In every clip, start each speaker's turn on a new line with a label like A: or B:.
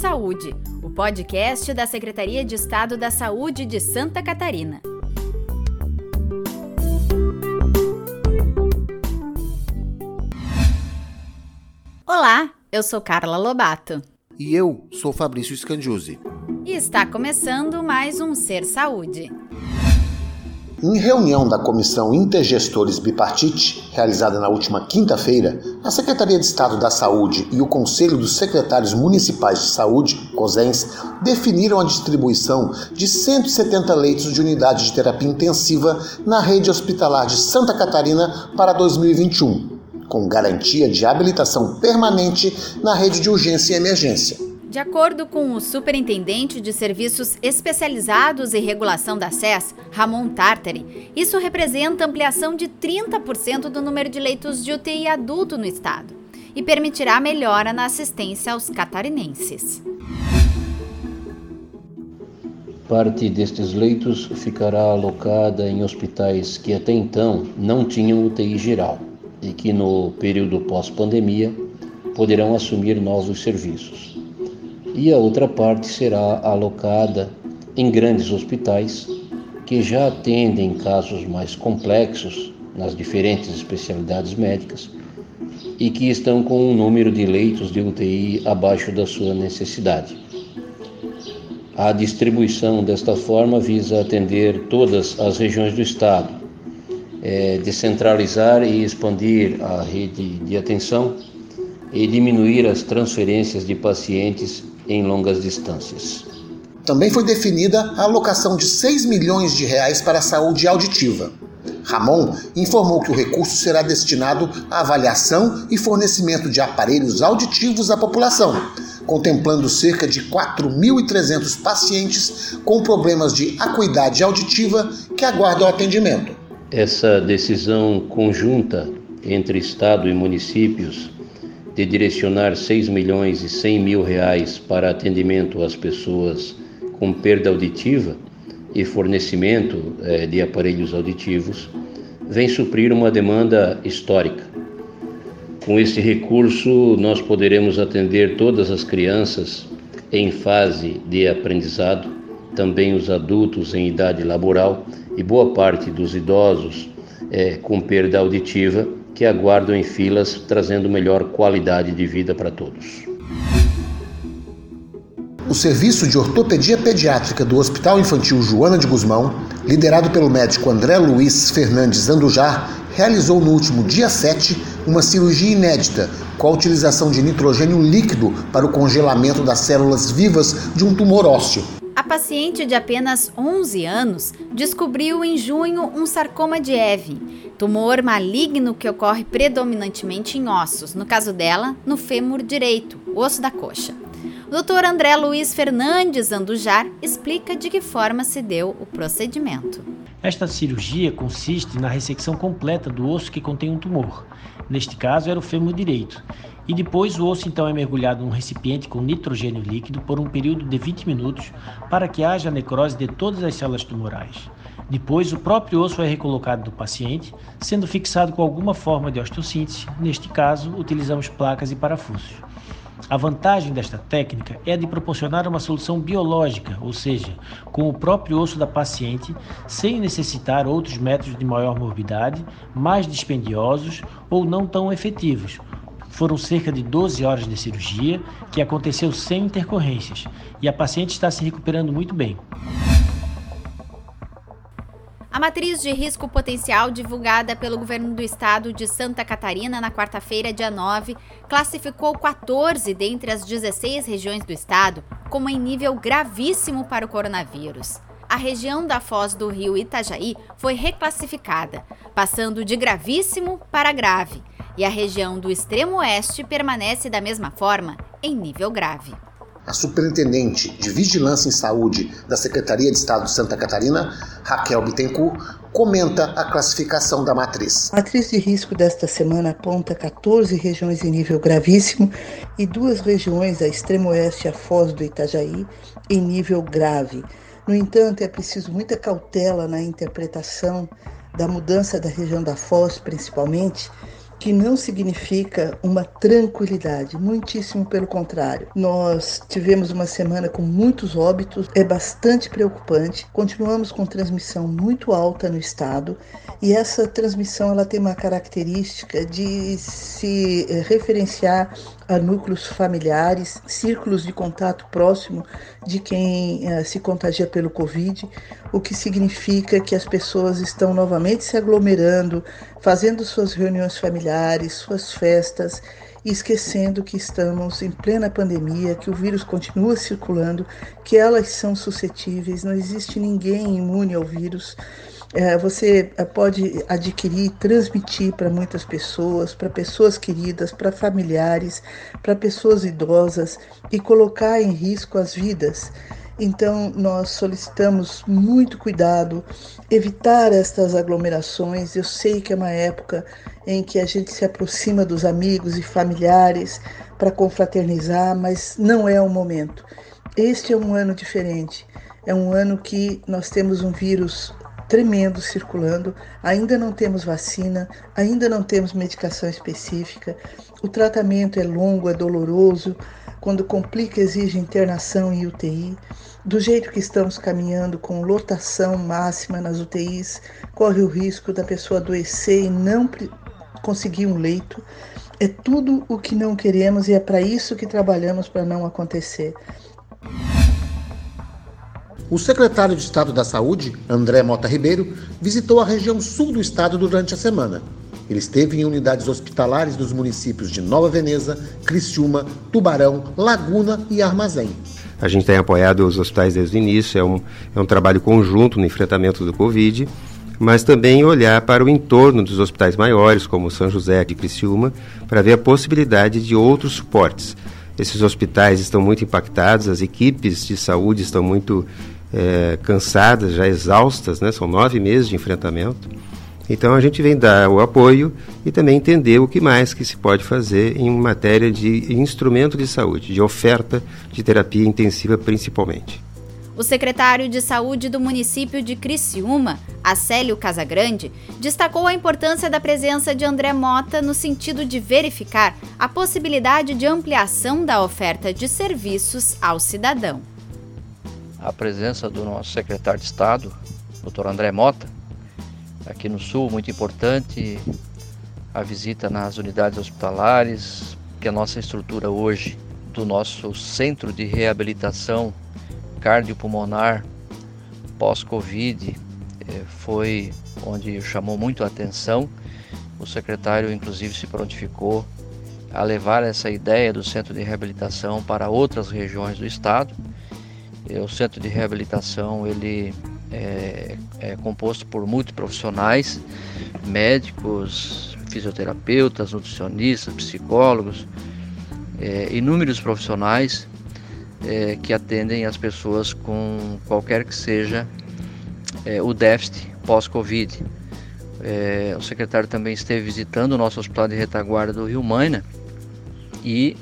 A: Saúde, o podcast da Secretaria de Estado da Saúde de Santa Catarina. Olá, eu sou Carla Lobato.
B: E eu sou Fabrício Scandiuzzi.
A: E está começando mais um Ser Saúde.
B: Em reunião da Comissão Intergestores Bipartite, realizada na última quinta-feira, a Secretaria de Estado da Saúde e o Conselho dos Secretários Municipais de Saúde, COSENS, definiram a distribuição de 170 leitos de unidade de terapia intensiva na rede hospitalar de Santa Catarina para 2021, com garantia de habilitação permanente na rede de urgência e emergência.
A: De acordo com o superintendente de Serviços Especializados e Regulação da SES, Ramon Tartari, isso representa ampliação de 30% do número de leitos de UTI adulto no estado e permitirá melhora na assistência aos catarinenses.
C: Parte destes leitos ficará alocada em hospitais que até então não tinham UTI geral e que no período pós-pandemia poderão assumir novos serviços e a outra parte será alocada em grandes hospitais que já atendem casos mais complexos nas diferentes especialidades médicas e que estão com um número de leitos de UTI abaixo da sua necessidade. A distribuição desta forma visa atender todas as regiões do Estado, é, descentralizar e expandir a rede de atenção e diminuir as transferências de pacientes em longas distâncias.
B: Também foi definida a alocação de 6 milhões de reais para a saúde auditiva. Ramon informou que o recurso será destinado à avaliação e fornecimento de aparelhos auditivos à população, contemplando cerca de 4.300 pacientes com problemas de acuidade auditiva que aguardam atendimento.
C: Essa decisão conjunta entre Estado e municípios de direcionar 6 milhões e 100 mil reais para atendimento às pessoas com perda auditiva e fornecimento eh, de aparelhos auditivos, vem suprir uma demanda histórica. Com este recurso, nós poderemos atender todas as crianças em fase de aprendizado, também os adultos em idade laboral e boa parte dos idosos eh, com perda auditiva que aguardam em filas, trazendo melhor qualidade de vida para todos.
B: O Serviço de Ortopedia Pediátrica do Hospital Infantil Joana de Guzmão, liderado pelo médico André Luiz Fernandes Andujar, realizou no último dia 7 uma cirurgia inédita com a utilização de nitrogênio líquido para o congelamento das células vivas de um tumor ósseo.
A: A paciente de apenas 11 anos descobriu em junho um sarcoma de Eve, tumor maligno que ocorre predominantemente em ossos, no caso dela, no fêmur direito, osso da coxa. O Dr. André Luiz Fernandes Andujar explica de que forma se deu o procedimento.
D: Esta cirurgia consiste na ressecção completa do osso que contém um tumor. Neste caso era o fêmur direito. E depois o osso então é mergulhado num recipiente com nitrogênio líquido por um período de 20 minutos para que haja necrose de todas as células tumorais. Depois, o próprio osso é recolocado do paciente, sendo fixado com alguma forma de osteossíntese. Neste caso, utilizamos placas e parafusos. A vantagem desta técnica é a de proporcionar uma solução biológica, ou seja, com o próprio osso da paciente, sem necessitar outros métodos de maior morbidade, mais dispendiosos ou não tão efetivos. Foram cerca de 12 horas de cirurgia, que aconteceu sem intercorrências, e a paciente está se recuperando muito bem.
A: A matriz de risco potencial divulgada pelo governo do estado de Santa Catarina na quarta-feira, dia 9, classificou 14 dentre as 16 regiões do estado como em nível gravíssimo para o coronavírus. A região da foz do rio Itajaí foi reclassificada, passando de gravíssimo para grave, e a região do extremo oeste permanece da mesma forma, em nível grave.
B: A superintendente de Vigilância em Saúde da Secretaria de Estado de Santa Catarina, Raquel Bittencourt, comenta a classificação da matriz.
E: A matriz de risco desta semana aponta 14 regiões em nível gravíssimo e duas regiões, a extremo oeste e a foz do Itajaí, em nível grave. No entanto, é preciso muita cautela na interpretação da mudança da região da foz, principalmente, que não significa uma tranquilidade, muitíssimo pelo contrário. Nós tivemos uma semana com muitos óbitos, é bastante preocupante. Continuamos com transmissão muito alta no estado e essa transmissão ela tem uma característica de se eh, referenciar a núcleos familiares, círculos de contato próximo de quem uh, se contagia pelo Covid, o que significa que as pessoas estão novamente se aglomerando, fazendo suas reuniões familiares, suas festas, esquecendo que estamos em plena pandemia, que o vírus continua circulando, que elas são suscetíveis, não existe ninguém imune ao vírus. É, você é, pode adquirir transmitir para muitas pessoas, para pessoas queridas, para familiares, para pessoas idosas e colocar em risco as vidas. Então, nós solicitamos muito cuidado, evitar estas aglomerações. Eu sei que é uma época em que a gente se aproxima dos amigos e familiares para confraternizar, mas não é o momento. Este é um ano diferente. É um ano que nós temos um vírus tremendo circulando. Ainda não temos vacina, ainda não temos medicação específica. O tratamento é longo, é doloroso. Quando complica, exige internação em UTI. Do jeito que estamos caminhando, com lotação máxima nas UTIs, corre o risco da pessoa adoecer e não conseguir um leito. É tudo o que não queremos e é para isso que trabalhamos para não acontecer.
B: O secretário de Estado da Saúde, André Mota Ribeiro, visitou a região sul do estado durante a semana. Ele esteve em unidades hospitalares dos municípios de Nova Veneza, Criciúma, Tubarão, Laguna e Armazém.
F: A gente tem apoiado os hospitais desde o início, é um, é um trabalho conjunto no enfrentamento do Covid, mas também olhar para o entorno dos hospitais maiores, como São José de Criciúma, para ver a possibilidade de outros suportes. Esses hospitais estão muito impactados, as equipes de saúde estão muito é, cansadas, já exaustas, né? são nove meses de enfrentamento. Então a gente vem dar o apoio e também entender o que mais que se pode fazer em matéria de instrumento de saúde, de oferta de terapia intensiva principalmente.
A: O secretário de Saúde do município de Criciúma, Acélio Casagrande, destacou a importância da presença de André Mota no sentido de verificar a possibilidade de ampliação da oferta de serviços ao cidadão
G: a presença do nosso secretário de Estado, Dr. André Mota, aqui no Sul, muito importante, a visita nas unidades hospitalares, que a nossa estrutura hoje do nosso centro de reabilitação cardiopulmonar pós-Covid eh, foi onde chamou muito a atenção. O secretário, inclusive, se prontificou a levar essa ideia do centro de reabilitação para outras regiões do estado o centro de reabilitação ele é, é composto por multiprofissionais, médicos, fisioterapeutas, nutricionistas, psicólogos, é, inúmeros profissionais é, que atendem as pessoas com qualquer que seja é, o déficit pós-Covid. É, o secretário também esteve visitando o nosso hospital de retaguarda do Rio Maina e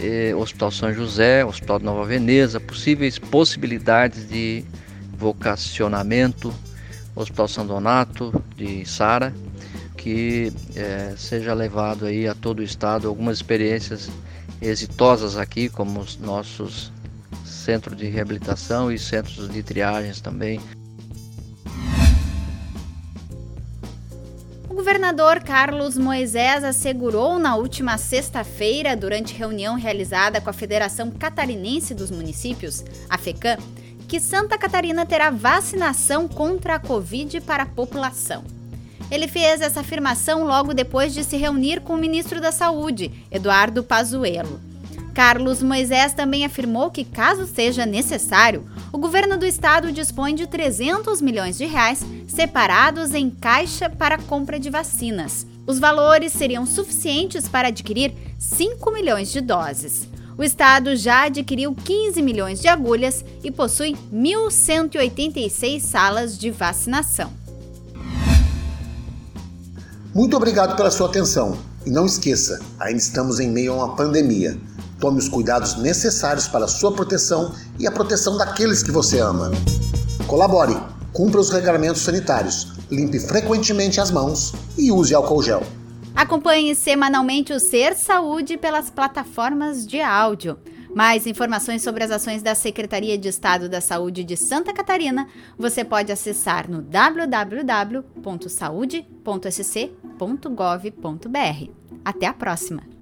G: eh, Hospital São José, Hospital de Nova Veneza, possíveis possibilidades de vocacionamento, Hospital São Donato de Sara, que eh, seja levado aí a todo o estado algumas experiências exitosas aqui, como os nossos centros de reabilitação e centros de triagens também.
A: Governador Carlos Moisés assegurou na última sexta-feira, durante reunião realizada com a Federação Catarinense dos Municípios, a FECAM, que Santa Catarina terá vacinação contra a Covid para a população. Ele fez essa afirmação logo depois de se reunir com o ministro da Saúde, Eduardo Pazuello. Carlos Moisés também afirmou que, caso seja necessário, o governo do estado dispõe de 300 milhões de reais separados em caixa para compra de vacinas. Os valores seriam suficientes para adquirir 5 milhões de doses. O estado já adquiriu 15 milhões de agulhas e possui 1.186 salas de vacinação.
B: Muito obrigado pela sua atenção. E não esqueça, ainda estamos em meio a uma pandemia. Tome os cuidados necessários para a sua proteção e a proteção daqueles que você ama. Colabore, cumpra os regulamentos sanitários, limpe frequentemente as mãos e use álcool gel.
A: Acompanhe semanalmente o Ser Saúde pelas plataformas de áudio. Mais informações sobre as ações da Secretaria de Estado da Saúde de Santa Catarina você pode acessar no www.saude.sc.gov.br. Até a próxima!